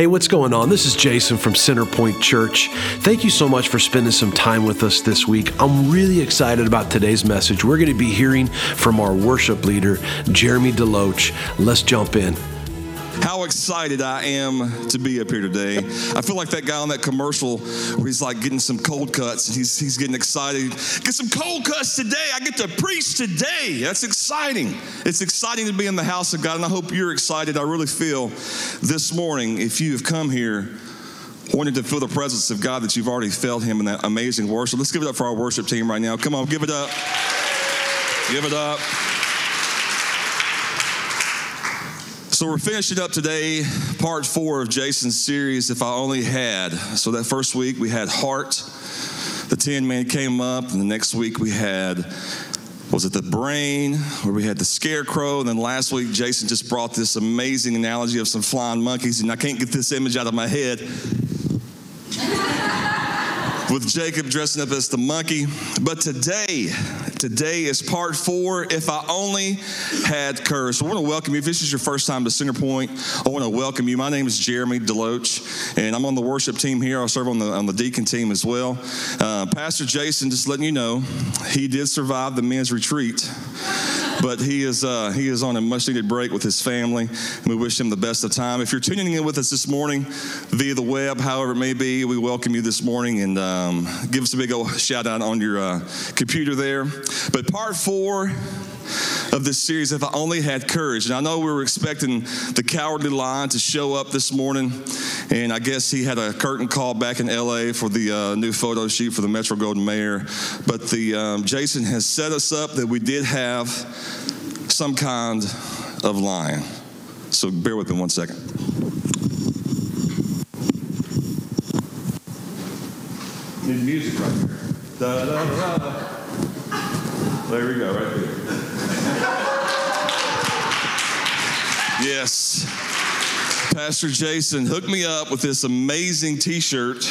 Hey, what's going on? This is Jason from Centerpoint Church. Thank you so much for spending some time with us this week. I'm really excited about today's message. We're going to be hearing from our worship leader, Jeremy DeLoach. Let's jump in. How excited I am to be up here today. I feel like that guy on that commercial where he's like getting some cold cuts and he's, he's getting excited. Get some cold cuts today. I get to preach today. That's exciting. It's exciting to be in the house of God, and I hope you're excited. I really feel this morning, if you have come here wanting to feel the presence of God, that you've already felt Him in that amazing worship. Let's give it up for our worship team right now. Come on, give it up. Give it up. So we're finishing up today, part four of Jason's series, If I Only Had. So that first week we had Heart, the Tin Man came up, and the next week we had, was it the brain, where we had the scarecrow, and then last week Jason just brought this amazing analogy of some flying monkeys, and I can't get this image out of my head with Jacob dressing up as the monkey. But today, today is part four. If I only had courage. So I want to welcome you. If this is your first time to Centerpoint, I want to welcome you. My name is Jeremy DeLoach, and I'm on the worship team here. I serve on the on the deacon team as well. Uh, Pastor Jason, just letting you know, he did survive the men's retreat but he is uh, he is on a much needed break with his family, and we wish him the best of time. If you're tuning in with us this morning via the web, however it may be, we welcome you this morning and um, give us a big old shout out on your uh, computer there. But part four of this series, If I Only Had Courage. And I know we were expecting the cowardly lion to show up this morning, and I guess he had a curtain call back in LA for the uh, new photo shoot for the Metro-Goldwyn-Mayer. But the um, Jason has set us up that we did have some kind of lion. So bear with me one second. Need music right here. Da, da, da. There we go, right there. Yes. Pastor Jason hooked me up with this amazing t shirt.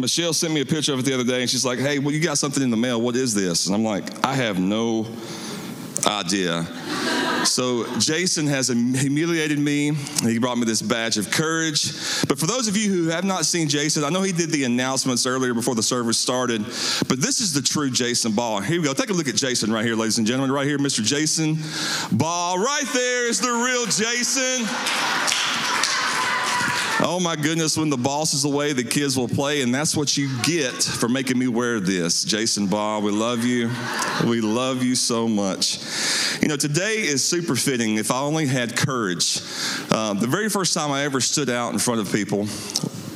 Michelle sent me a picture of it the other day and she's like, hey, well, you got something in the mail. What is this? And I'm like, I have no idea. So Jason has humiliated me. He brought me this badge of courage. But for those of you who have not seen Jason, I know he did the announcements earlier before the service started, but this is the true Jason Ball. Here we go. Take a look at Jason right here, ladies and gentlemen. Right here, Mr. Jason Ball. Right there is the real Jason. Oh my goodness, when the boss is away, the kids will play, and that's what you get for making me wear this. Jason Ball, we love you. We love you so much. You know, today is super fitting. If I only had courage. Uh, the very first time I ever stood out in front of people,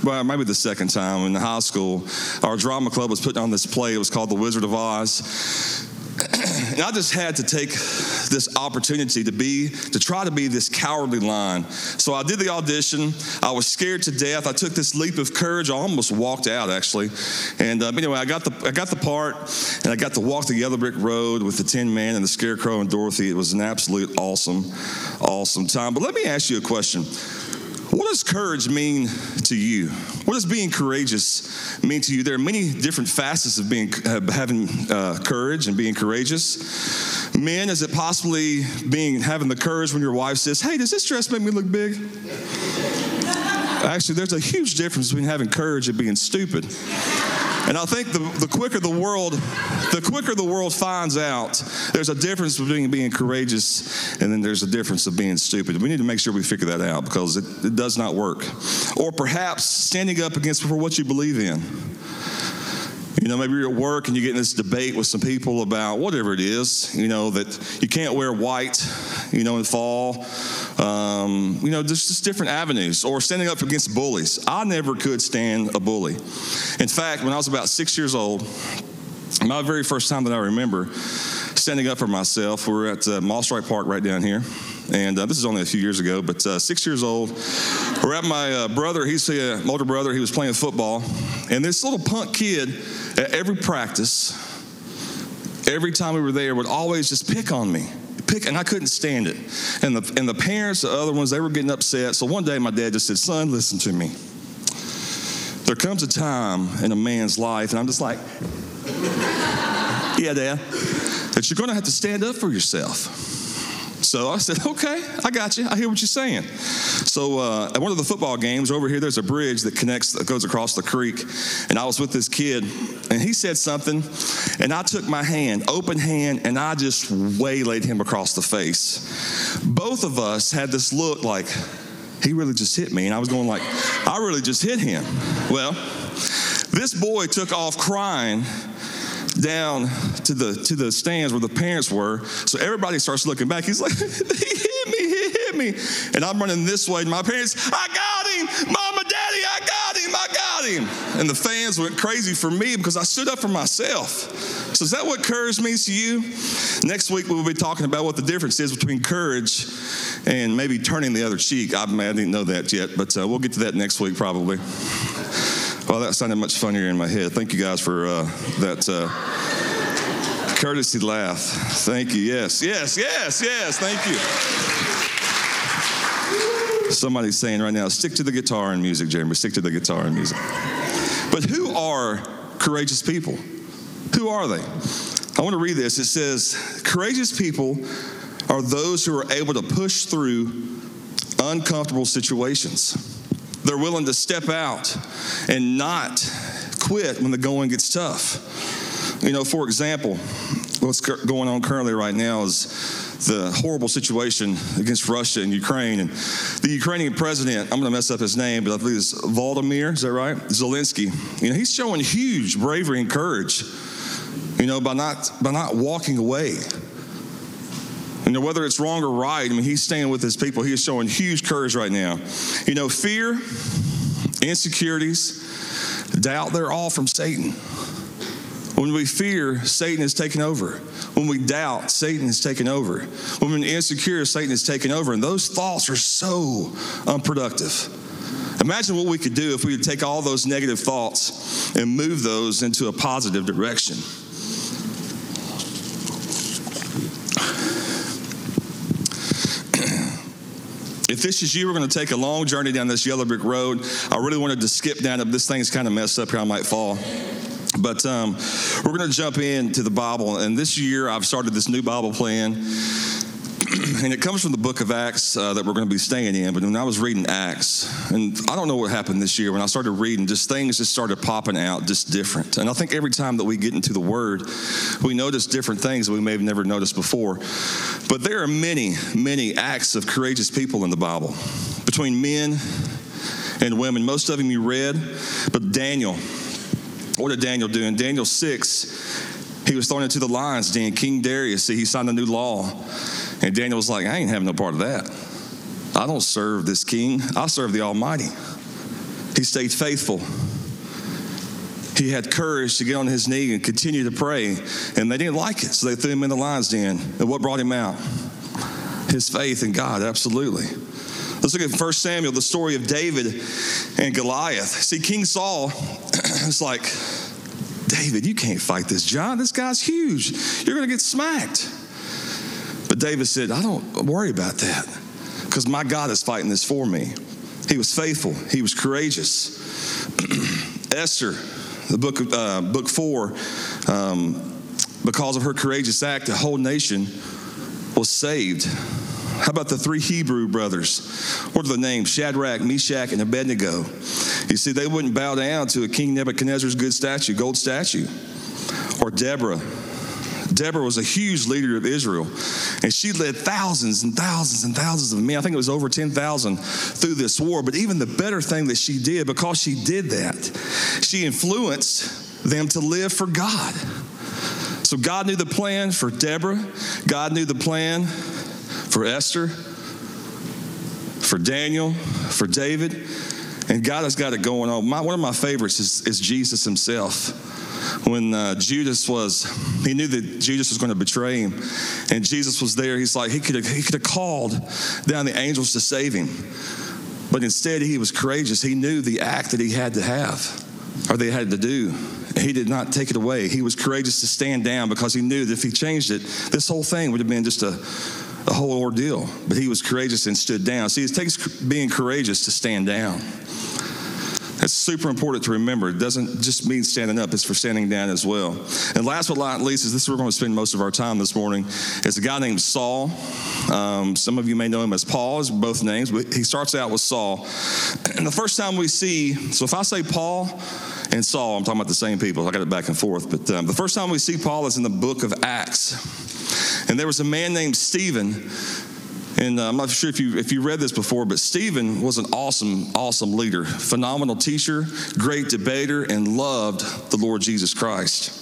well, maybe the second time in high school, our drama club was putting on this play. It was called The Wizard of Oz. and I just had to take this opportunity to be, to try to be this cowardly lion. So I did the audition. I was scared to death. I took this leap of courage. I almost walked out actually. And uh, anyway, I got the I got the part, and I got to walk the yellow brick road with the Tin Man and the Scarecrow and Dorothy. It was an absolute awesome, awesome time. But let me ask you a question. What does courage mean to you? What does being courageous mean to you? There are many different facets of being uh, having uh, courage and being courageous. Men, is it possibly being having the courage when your wife says, "Hey, does this dress make me look big?" Actually, there's a huge difference between having courage and being stupid. And I think the, the quicker the world, the quicker the world finds out, there's a difference between being courageous and then there's a difference of being stupid. We need to make sure we figure that out because it, it does not work. Or perhaps standing up against for what you believe in. You know, maybe you're at work and you get in this debate with some people about whatever it is, you know, that you can't wear white, you know, in fall. Um, you know, there's just different avenues. Or standing up against bullies. I never could stand a bully. In fact, when I was about six years old, my very first time that I remember standing up for myself, we were at uh, Moss Wright Park right down here. And uh, this is only a few years ago, but uh, six years old. We're at my uh, brother, he's a older brother, he was playing football. And this little punk kid, at every practice, every time we were there, would always just pick on me pick, and I couldn't stand it. And the, and the parents, the other ones, they were getting upset. So one day my dad just said, Son, listen to me. There comes a time in a man's life, and I'm just like, Yeah, Dad, that you're going to have to stand up for yourself. So I said, okay, I got you. I hear what you're saying. So uh, at one of the football games over here, there's a bridge that connects, that goes across the creek. And I was with this kid, and he said something, and I took my hand, open hand, and I just waylaid him across the face. Both of us had this look like, he really just hit me. And I was going like, I really just hit him. Well, this boy took off crying down to the to the stands where the parents were. So everybody starts looking back. He's like, he hit me, he hit me. And I'm running this way. And my parents, I got him. Mama, daddy, I got him. I got him. And the fans went crazy for me because I stood up for myself. So is that what courage means to you? Next week we'll be talking about what the difference is between courage and maybe turning the other cheek. I, I didn't know that yet, but uh, we'll get to that next week probably. Well, that sounded much funnier in my head. Thank you guys for uh, that uh, courtesy laugh. Thank you. Yes, yes, yes, yes. Thank you. Somebody's saying right now, stick to the guitar and music, Jeremy. Stick to the guitar and music. But who are courageous people? Who are they? I want to read this. It says, Courageous people are those who are able to push through uncomfortable situations. They're willing to step out and not quit when the going gets tough. You know, for example, what's going on currently right now is the horrible situation against Russia and Ukraine. And the Ukrainian president, I'm going to mess up his name, but I believe it's Volodymyr, is that right? Zelensky. You know, he's showing huge bravery and courage, you know, by not, by not walking away. You know, whether it's wrong or right, I mean, he's staying with his people. He is showing huge courage right now. You know, fear, insecurities, doubt, they're all from Satan. When we fear, Satan is taken over. When we doubt, Satan is taken over. When we're insecure, Satan is taken over. And those thoughts are so unproductive. Imagine what we could do if we would take all those negative thoughts and move those into a positive direction. If this is you, we're going to take a long journey down this yellow brick road. I really wanted to skip down it. This thing's kind of messed up here. I might fall. But um, we're going to jump into the Bible. And this year, I've started this new Bible plan. and it comes from the book of Acts uh, that we're going to be staying in. But when I was reading Acts, and I don't know what happened this year, when I started reading, just things just started popping out just different. And I think every time that we get into the Word, we notice different things that we may have never noticed before. But there are many, many acts of courageous people in the Bible between men and women. Most of them you read, but Daniel. What did Daniel do? In Daniel 6, he was thrown into the lions den. King Darius, see, he signed a new law. And Daniel was like, I ain't having no part of that. I don't serve this king, I serve the Almighty. He stayed faithful. He had courage to get on his knee and continue to pray, and they didn't like it, so they threw him in the lion's den. And what brought him out? His faith in God, absolutely. Let's look at 1 Samuel, the story of David and Goliath. See, King Saul is like, David, you can't fight this John. This guy's huge. You're going to get smacked. But David said, I don't worry about that because my God is fighting this for me. He was faithful, he was courageous. Esther, the book uh, book four, um, because of her courageous act, the whole nation was saved. How about the three Hebrew brothers? What are the names? Shadrach, Meshach, and Abednego. You see, they wouldn't bow down to a King Nebuchadnezzar's good statue, gold statue. Or Deborah, Deborah was a huge leader of Israel, and she led thousands and thousands and thousands of men. I think it was over 10,000 through this war. But even the better thing that she did, because she did that, she influenced them to live for God. So God knew the plan for Deborah, God knew the plan for Esther, for Daniel, for David, and God has got it going on. My, one of my favorites is, is Jesus himself when uh, Judas was, he knew that Judas was going to betray him, and Jesus was there. He's like, he could have, he could have called down the angels to save him, but instead he was courageous. He knew the act that he had to have, or they had to do. He did not take it away. He was courageous to stand down because he knew that if he changed it, this whole thing would have been just a, a whole ordeal. But he was courageous and stood down. See, it takes being courageous to stand down. It's super important to remember. It doesn't just mean standing up, it's for standing down as well. And last but not least, is this is where we're going to spend most of our time this morning, is a guy named Saul. Um, some of you may know him as Paul, is both names, but he starts out with Saul. And the first time we see, so if I say Paul, and Saul, I'm talking about the same people. I got it back and forth. But um, the first time we see Paul is in the book of Acts. And there was a man named Stephen and uh, I'm not sure if you if you read this before, but Stephen was an awesome, awesome leader, phenomenal teacher, great debater, and loved the Lord Jesus Christ.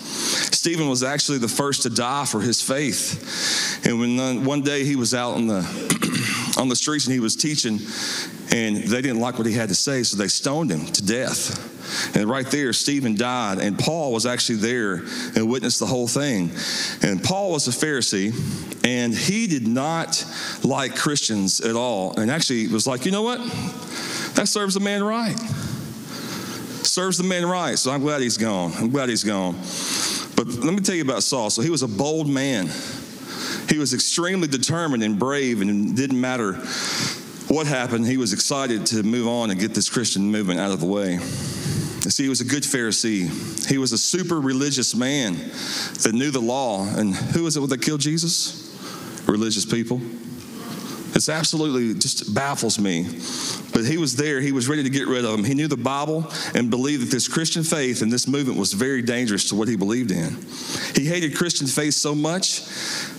Stephen was actually the first to die for his faith. And when uh, one day he was out in the on the streets and he was teaching, and they didn't like what he had to say, so they stoned him to death. And right there, Stephen died, and Paul was actually there and witnessed the whole thing. And Paul was a Pharisee, and he did not like Christians at all. And actually was like, you know what? That serves the man right. Serves the man right. So I'm glad he's gone. I'm glad he's gone. But let me tell you about Saul. So he was a bold man. He was extremely determined and brave, and it didn't matter what happened. He was excited to move on and get this Christian movement out of the way. See, he was a good Pharisee. He was a super religious man that knew the law. And who was it that killed Jesus? Religious people. It's absolutely just baffles me. But he was there. He was ready to get rid of them. He knew the Bible and believed that this Christian faith and this movement was very dangerous to what he believed in. He hated Christian faith so much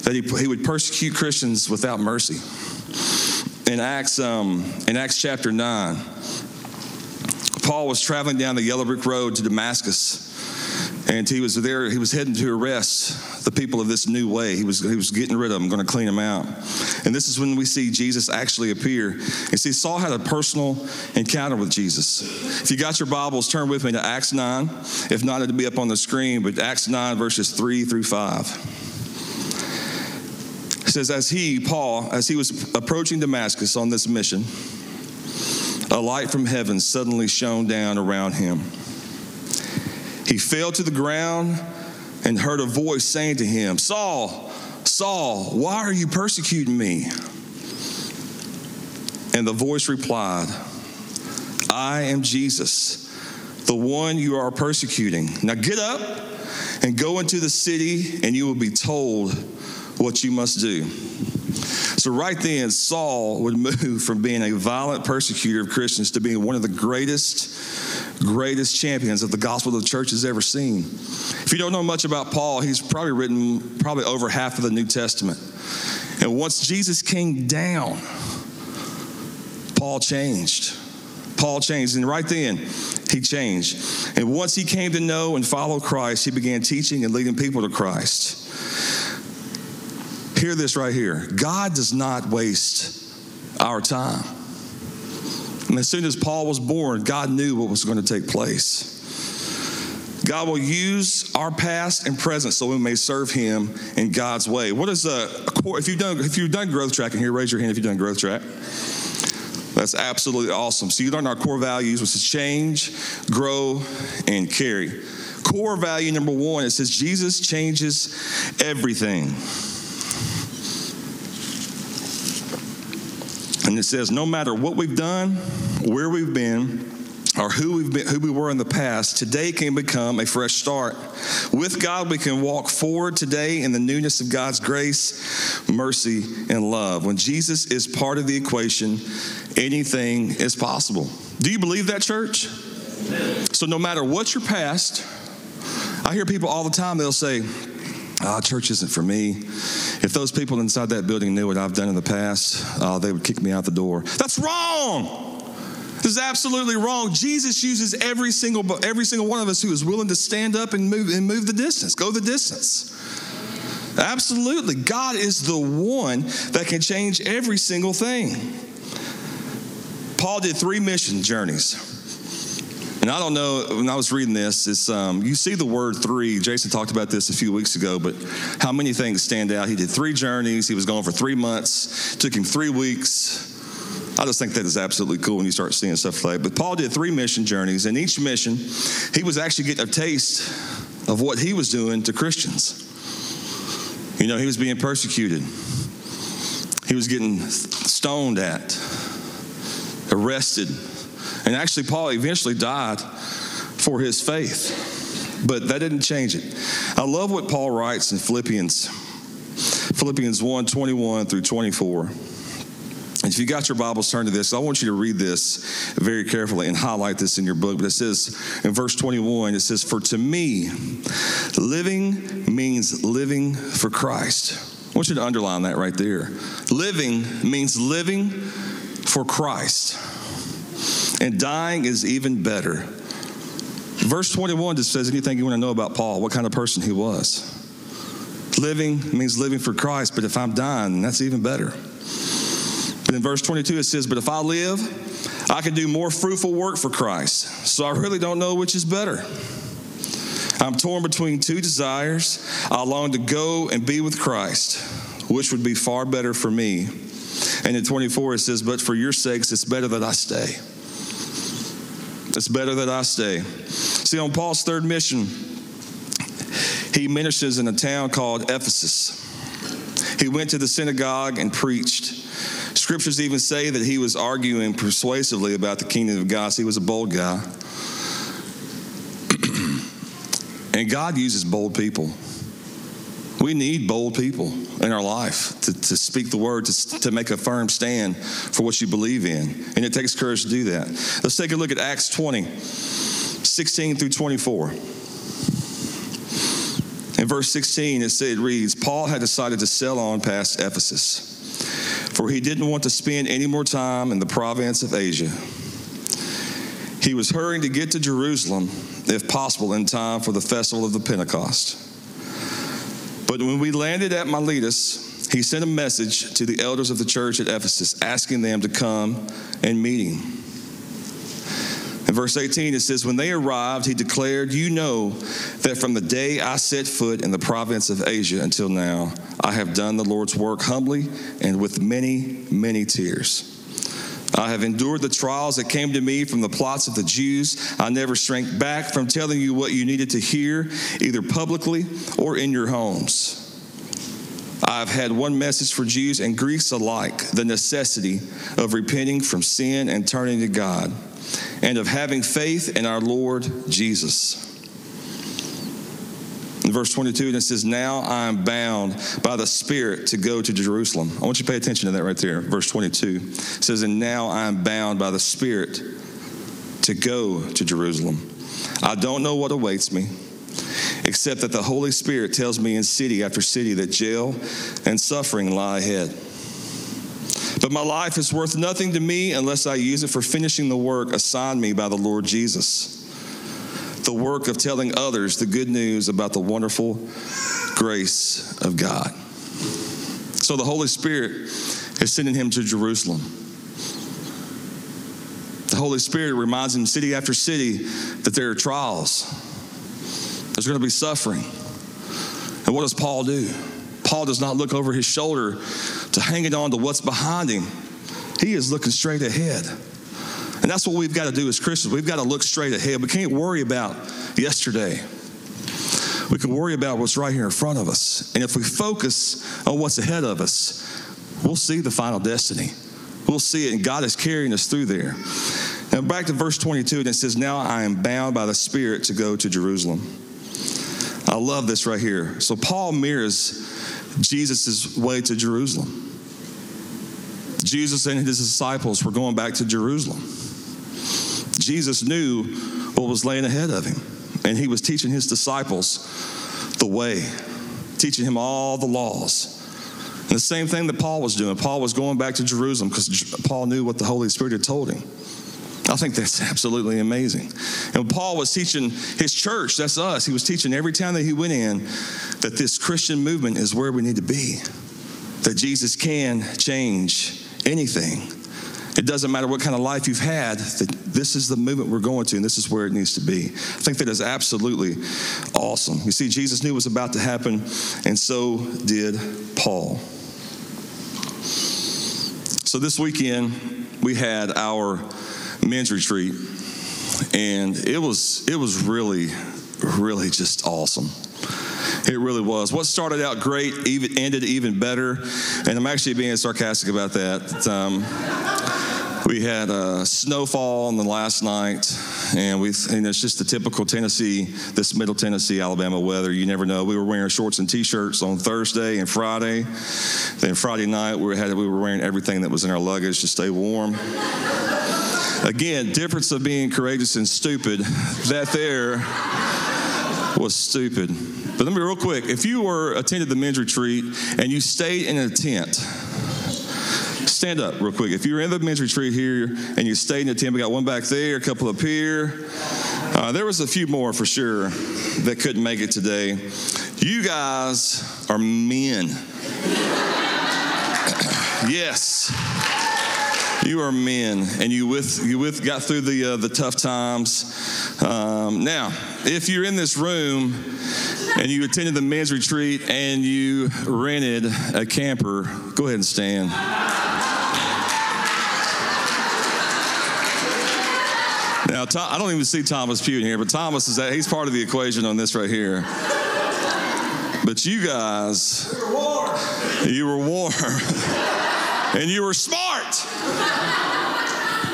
that he, he would persecute Christians without mercy. In Acts, um, in Acts chapter 9, Paul was traveling down the yellow brick road to Damascus. And he was there, he was heading to arrest the people of this new way. He was, he was getting rid of them, going to clean them out. And this is when we see Jesus actually appear. And see, Saul had a personal encounter with Jesus. If you got your Bibles, turn with me to Acts 9. If not, it'll be up on the screen, but Acts 9, verses 3 through 5. It says, As he, Paul, as he was approaching Damascus on this mission, a light from heaven suddenly shone down around him. He fell to the ground and heard a voice saying to him, Saul, Saul, why are you persecuting me? And the voice replied, I am Jesus, the one you are persecuting. Now get up and go into the city, and you will be told what you must do. So, right then, Saul would move from being a violent persecutor of Christians to being one of the greatest, greatest champions of the gospel the church has ever seen. If you don't know much about Paul, he's probably written probably over half of the New Testament. And once Jesus came down, Paul changed. Paul changed. And right then, he changed. And once he came to know and follow Christ, he began teaching and leading people to Christ. Hear this right here God does not waste our time. And as soon as Paul was born, God knew what was going to take place. God will use our past and present so we may serve Him in God's way. What is a, a core? If you've done if you've done growth tracking here, raise your hand if you've done growth track. That's absolutely awesome. So you learn our core values, which is change, grow, and carry. Core value number one, it says Jesus changes everything. And it says, no matter what we've done, where we've been, or who we've been, who we were in the past, today can become a fresh start. With God, we can walk forward today in the newness of God's grace, mercy, and love. When Jesus is part of the equation, anything is possible. Do you believe that, church? So, no matter what your past, I hear people all the time, they'll say, oh, church isn't for me. If those people inside that building knew what I've done in the past, uh, they would kick me out the door. That's wrong. This is absolutely wrong. Jesus uses every single every single one of us who is willing to stand up and move and move the distance, go the distance. Absolutely. God is the one that can change every single thing. Paul did three mission journeys. And I don't know, when I was reading this, it's, um, you see the word three. Jason talked about this a few weeks ago, but how many things stand out? He did three journeys. He was gone for three months. Took him three weeks. I just think that is absolutely cool when you start seeing stuff like that. But Paul did three mission journeys, and each mission, he was actually getting a taste of what he was doing to Christians. You know, he was being persecuted, he was getting stoned at, arrested And actually, Paul eventually died for his faith, but that didn't change it. I love what Paul writes in Philippians, Philippians 1 21 through 24. If you got your Bibles, turn to this. I want you to read this very carefully and highlight this in your book. But it says in verse 21, it says, For to me, living means living for Christ. I want you to underline that right there. Living means living for Christ. And dying is even better. Verse 21 just says anything you want to know about Paul, what kind of person he was. Living means living for Christ, but if I'm dying, that's even better. And in verse 22, it says, But if I live, I can do more fruitful work for Christ. So I really don't know which is better. I'm torn between two desires. I long to go and be with Christ, which would be far better for me. And in 24, it says, But for your sakes, it's better that I stay. It's better that I stay. See, on Paul's third mission, he ministers in a town called Ephesus. He went to the synagogue and preached. Scriptures even say that he was arguing persuasively about the kingdom of God. He was a bold guy. and God uses bold people. We need bold people in our life to, to speak the word, to, to make a firm stand for what you believe in. And it takes courage to do that. Let's take a look at Acts 20, 16 through 24. In verse 16, it, said, it reads Paul had decided to sail on past Ephesus for he didn't want to spend any more time in the province of Asia. He was hurrying to get to Jerusalem, if possible, in time for the festival of the Pentecost. But when we landed at Miletus, he sent a message to the elders of the church at Ephesus, asking them to come and meet him. In verse 18, it says, When they arrived, he declared, You know that from the day I set foot in the province of Asia until now, I have done the Lord's work humbly and with many, many tears. I have endured the trials that came to me from the plots of the Jews. I never shrank back from telling you what you needed to hear, either publicly or in your homes. I've had one message for Jews and Greeks alike the necessity of repenting from sin and turning to God, and of having faith in our Lord Jesus in verse 22, and it says, Now I am bound by the Spirit to go to Jerusalem. I want you to pay attention to that right there. Verse 22 it says, And now I am bound by the Spirit to go to Jerusalem. I don't know what awaits me, except that the Holy Spirit tells me in city after city that jail and suffering lie ahead. But my life is worth nothing to me unless I use it for finishing the work assigned me by the Lord Jesus the work of telling others the good news about the wonderful grace of God. So the Holy Spirit is sending him to Jerusalem. The Holy Spirit reminds him, city after city, that there are trials. There's going to be suffering. And what does Paul do? Paul does not look over his shoulder to hanging on to what's behind him. He is looking straight ahead. And that's what we've got to do as Christians. We've got to look straight ahead. We can't worry about yesterday. We can worry about what's right here in front of us. And if we focus on what's ahead of us, we'll see the final destiny. We'll see it, and God is carrying us through there. Now, back to verse 22, and it says, Now I am bound by the Spirit to go to Jerusalem. I love this right here. So, Paul mirrors Jesus' way to Jerusalem. Jesus and his disciples were going back to Jerusalem. Jesus knew what was laying ahead of him, and he was teaching his disciples the way, teaching him all the laws. And the same thing that Paul was doing. Paul was going back to Jerusalem because Paul knew what the Holy Spirit had told him. I think that's absolutely amazing. And Paul was teaching his church, that's us, he was teaching every time that he went in that this Christian movement is where we need to be, that Jesus can change anything. It doesn't matter what kind of life you've had, this is the movement we're going to, and this is where it needs to be. I think that is absolutely awesome. You see, Jesus knew it was about to happen, and so did Paul. So this weekend, we had our men's retreat, and it was it was really, really just awesome. It really was. What started out great even ended even better, and I'm actually being sarcastic about that. Um, We had a snowfall on the last night, and we and it's just the typical Tennessee, this Middle Tennessee, Alabama weather. You never know. We were wearing shorts and t-shirts on Thursday and Friday. Then Friday night we had we were wearing everything that was in our luggage to stay warm. Again, difference of being courageous and stupid. That there was stupid. But let me real quick. If you were attended the men's retreat and you stayed in a tent stand up real quick. If you're in the men's retreat here and you stayed in the tent, we got one back there, a couple up here. Uh, there was a few more for sure that couldn't make it today. You guys are men. yes. You are men, and you with you with got through the uh, the tough times. Um, now, if you're in this room and you attended the men's retreat and you rented a camper, go ahead and stand. Now, Tom, I don't even see Thomas Pugh in here, but Thomas is that he's part of the equation on this right here. But you guys, you were warm, and you were smart.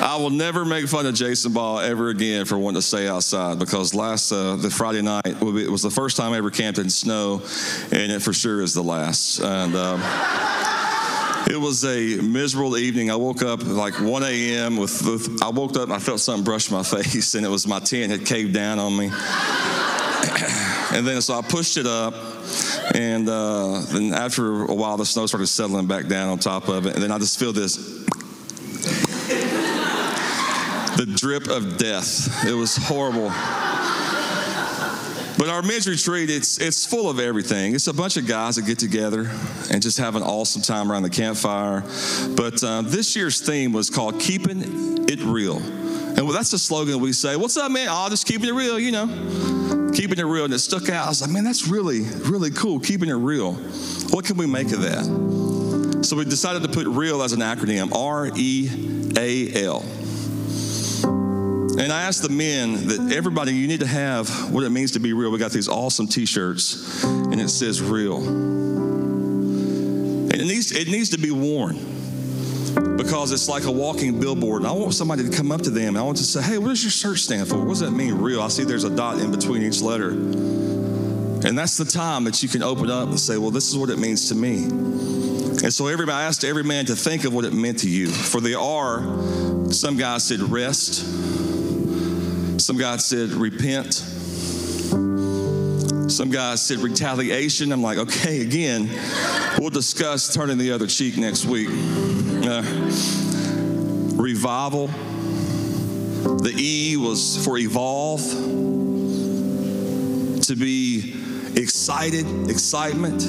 I will never make fun of Jason Ball ever again for wanting to stay outside because last uh, the Friday night it was the first time I ever camped in snow, and it for sure is the last. And. Um, it was a miserable evening. I woke up like 1 a.m. With, with, I woke up and I felt something brush my face, and it was my tent had caved down on me. and then so I pushed it up, and uh, then after a while, the snow started settling back down on top of it, and then I just feel this. the drip of death. It was horrible. But our men's retreat, it's, it's full of everything. It's a bunch of guys that get together and just have an awesome time around the campfire. But uh, this year's theme was called Keeping It Real. And well, that's the slogan we say, What's up, man? Oh, just keeping it real, you know. Keeping it real. And it stuck out. I was like, Man, that's really, really cool. Keeping it real. What can we make of that? So we decided to put real as an acronym R E A L. And I asked the men that everybody, you need to have what it means to be real. We got these awesome t shirts, and it says real. And it needs, it needs to be worn because it's like a walking billboard. And I want somebody to come up to them and I want to say, hey, what does your shirt stand for? What does that mean, real? I see there's a dot in between each letter. And that's the time that you can open up and say, well, this is what it means to me. And so everybody, I asked every man to think of what it meant to you. For the R, some guys said rest. Some guys said repent. Some guys said retaliation. I'm like, okay, again, we'll discuss turning the other cheek next week. Uh, revival. The E was for evolve, to be excited, excitement.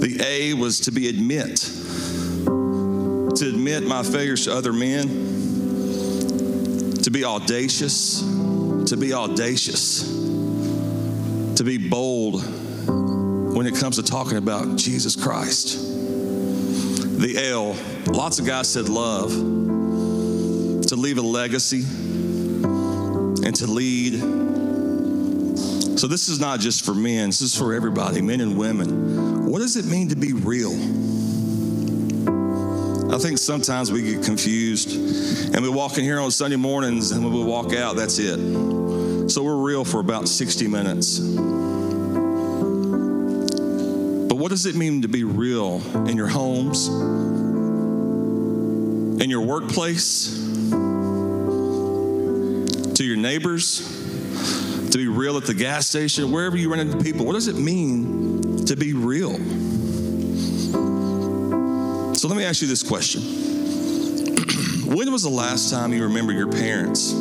The A was to be admit, to admit my failures to other men to be audacious, to be audacious, to be bold when it comes to talking about Jesus Christ. The L, lots of guys said love, to leave a legacy and to lead. So, this is not just for men, this is for everybody, men and women. What does it mean to be real? I think sometimes we get confused and we walk in here on Sunday mornings and when we walk out, that's it. So we're real for about 60 minutes. But what does it mean to be real in your homes, in your workplace, to your neighbors, to be real at the gas station, wherever you run into people? What does it mean to be real? So let me ask you this question. When was the last time you remember your parents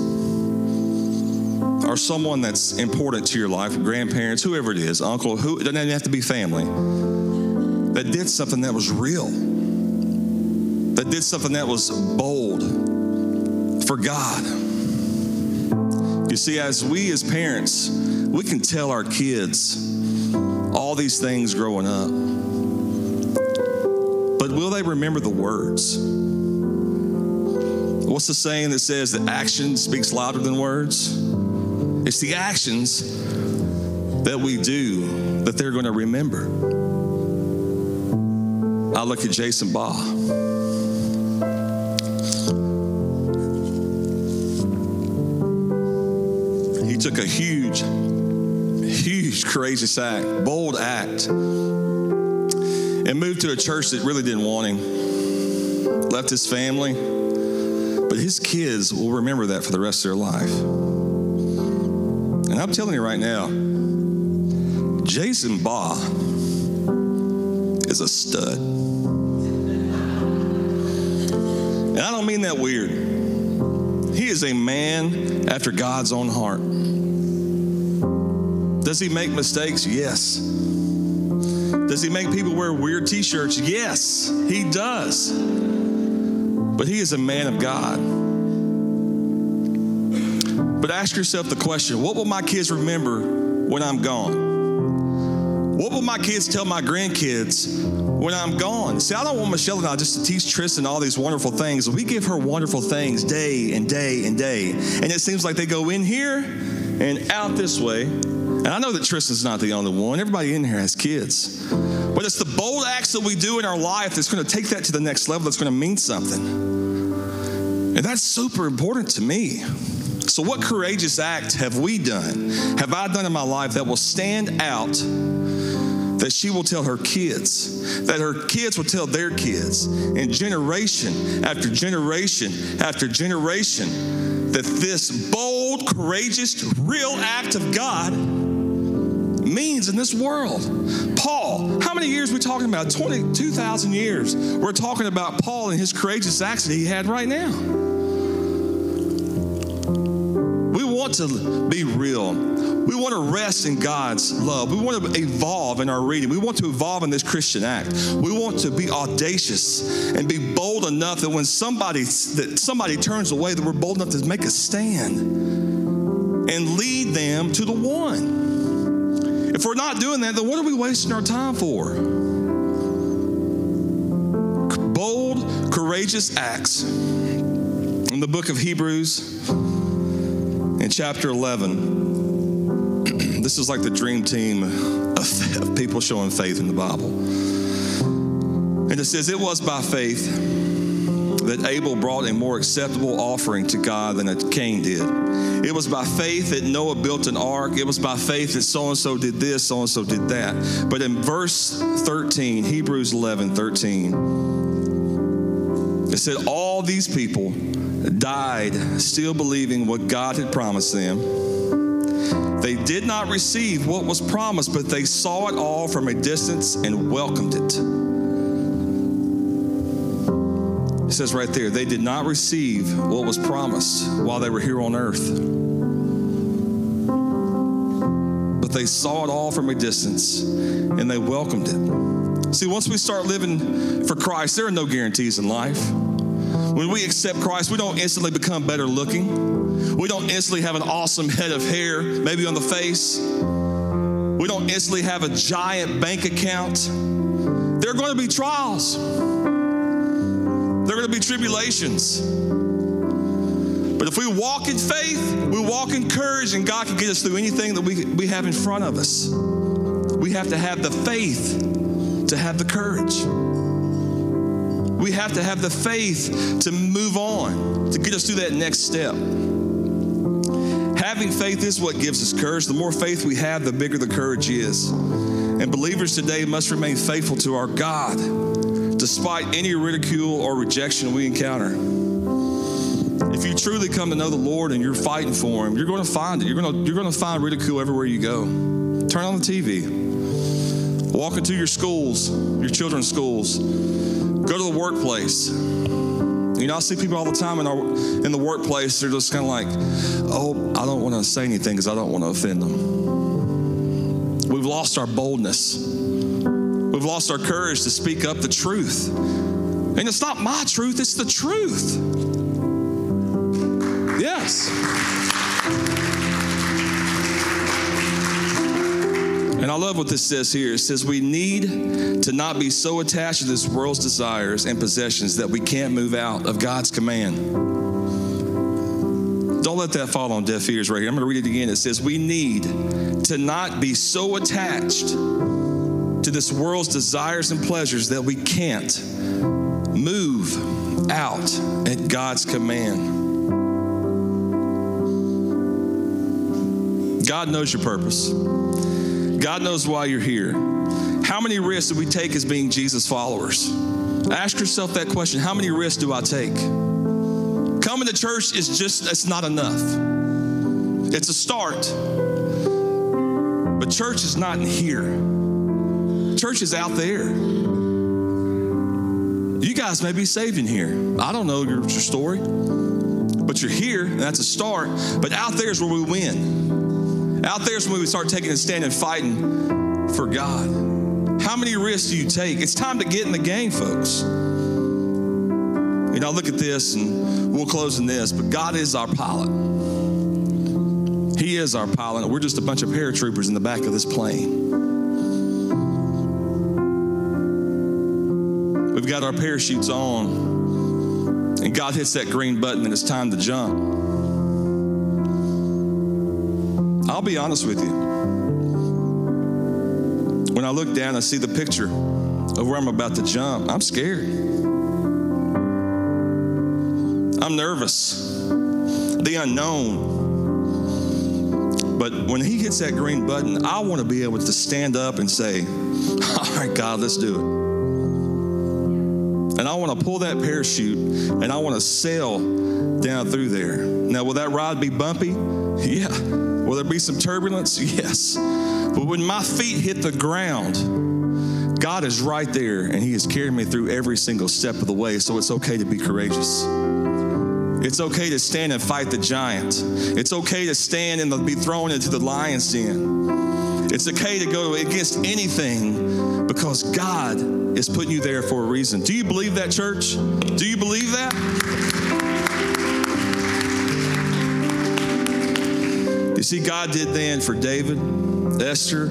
or someone that's important to your life, grandparents, whoever it is, uncle, who, it doesn't even have to be family, that did something that was real, that did something that was bold for God? You see, as we as parents, we can tell our kids all these things growing up will they remember the words? What's the saying that says that action speaks louder than words? It's the actions that we do that they're going to remember. I look at Jason Baugh. He took a huge, huge, courageous act, bold act and moved to a church that really didn't want him, left his family. But his kids will remember that for the rest of their life. And I'm telling you right now, Jason Baugh is a stud. And I don't mean that weird. He is a man after God's own heart. Does he make mistakes? Yes. Does he make people wear weird t shirts? Yes, he does. But he is a man of God. But ask yourself the question what will my kids remember when I'm gone? What will my kids tell my grandkids when I'm gone? See, I don't want Michelle and I just to teach Tristan all these wonderful things. We give her wonderful things day and day and day. And it seems like they go in here and out this way. And I know that Tristan's not the only one. Everybody in here has kids. But it's the bold acts that we do in our life that's going to take that to the next level, that's going to mean something. And that's super important to me. So, what courageous act have we done, have I done in my life that will stand out that she will tell her kids, that her kids will tell their kids, and generation after generation after generation, that this bold, courageous, real act of God means in this world. Paul, how many years are we talking about? 22,000 years. We're talking about Paul and his courageous that he had right now. We want to be real. We want to rest in God's love. We want to evolve in our reading. We want to evolve in this Christian act. We want to be audacious and be bold enough that when somebody that somebody turns away, that we're bold enough to make a stand and lead them to the one. If we're not doing that, then what are we wasting our time for? Bold, courageous acts. In the book of Hebrews, in chapter 11, this is like the dream team of, of people showing faith in the Bible. And it says, It was by faith that Abel brought a more acceptable offering to God than Cain did. It was by faith that Noah built an ark. It was by faith that so and so did this, so and so did that. But in verse 13, Hebrews 11 13, it said, All these people died still believing what God had promised them. They did not receive what was promised, but they saw it all from a distance and welcomed it. It says right there, they did not receive what was promised while they were here on earth. But they saw it all from a distance and they welcomed it. See, once we start living for Christ, there are no guarantees in life. When we accept Christ, we don't instantly become better looking. We don't instantly have an awesome head of hair, maybe on the face. We don't instantly have a giant bank account. There are going to be trials. There are going to be tribulations. But if we walk in faith, we walk in courage, and God can get us through anything that we, we have in front of us. We have to have the faith to have the courage. We have to have the faith to move on, to get us through that next step. Having faith is what gives us courage. The more faith we have, the bigger the courage is. And believers today must remain faithful to our God despite any ridicule or rejection we encounter. If you truly come to know the Lord and you're fighting for Him, you're going to find it. You're going to, you're going to find ridicule everywhere you go. Turn on the TV. Walk into your schools, your children's schools. Go to the workplace. You know, I see people all the time in, our, in the workplace, they're just kind of like, oh, I don't want to say anything because I don't want to offend them. We've lost our boldness. We've lost our courage to speak up the truth. And it's not my truth, it's the truth. Yes. And I love what this says here. It says, We need to not be so attached to this world's desires and possessions that we can't move out of God's command. Don't let that fall on deaf ears right here. I'm going to read it again. It says, We need to not be so attached to this world's desires and pleasures that we can't move out at God's command. God knows your purpose. God knows why you're here. How many risks do we take as being Jesus followers? Ask yourself that question. How many risks do I take? Coming to church is just, it's not enough. It's a start. But church is not in here. Church is out there. You guys may be saving here. I don't know your, your story, but you're here, and that's a start. But out there is where we win. Out there is when we start taking a stand and fighting for God. How many risks do you take? It's time to get in the game, folks. You know, look at this, and we'll close in this, but God is our pilot. He is our pilot. We're just a bunch of paratroopers in the back of this plane. We've got our parachutes on, and God hits that green button, and it's time to jump. I'll be honest with you. When I look down, I see the picture of where I'm about to jump. I'm scared. I'm nervous. The unknown. But when he hits that green button, I want to be able to stand up and say, All right, God, let's do it. And I want to pull that parachute and I want to sail down through there. Now, will that ride be bumpy? Yeah. Will there be some turbulence? Yes. But when my feet hit the ground, God is right there and He has carried me through every single step of the way. So it's okay to be courageous. It's okay to stand and fight the giant. It's okay to stand and be thrown into the lion's den. It's okay to go against anything because God is putting you there for a reason. Do you believe that, church? Do you believe that? You see, God did then for David, Esther,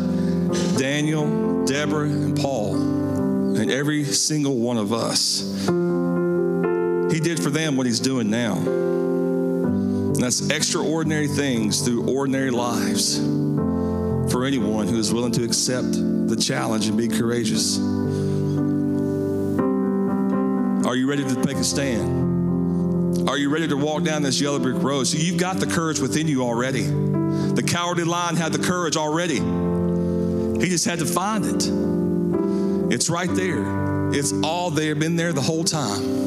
Daniel, Deborah, and Paul, and every single one of us. He did for them what He's doing now. And that's extraordinary things through ordinary lives for anyone who is willing to accept the challenge and be courageous. Are you ready to take a stand? Are you ready to walk down this yellow brick road? So you've got the courage within you already. The cowardly lion had the courage already. He just had to find it. It's right there. It's all there, been there the whole time.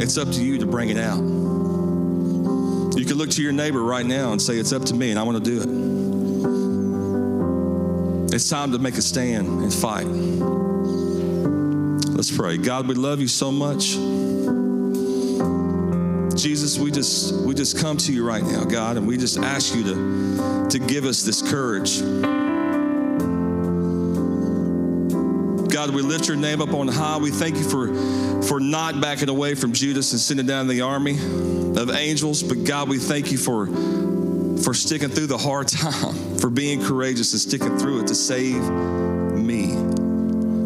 It's up to you to bring it out. You can look to your neighbor right now and say, It's up to me, and I want to do it. It's time to make a stand and fight. Let's pray. God, we love you so much. Jesus, we just we just come to you right now, God, and we just ask you to, to give us this courage. God, we lift your name up on high. We thank you for, for not backing away from Judas and sending down the army of angels. But God, we thank you for, for sticking through the hard time, for being courageous and sticking through it to save me,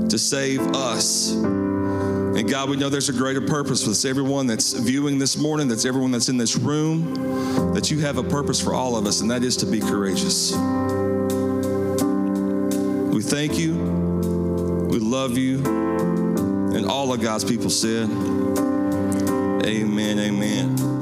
to save us. And God, we know there's a greater purpose with everyone that's viewing this morning, that's everyone that's in this room, that you have a purpose for all of us, and that is to be courageous. We thank you. We love you. And all of God's people said, Amen, amen.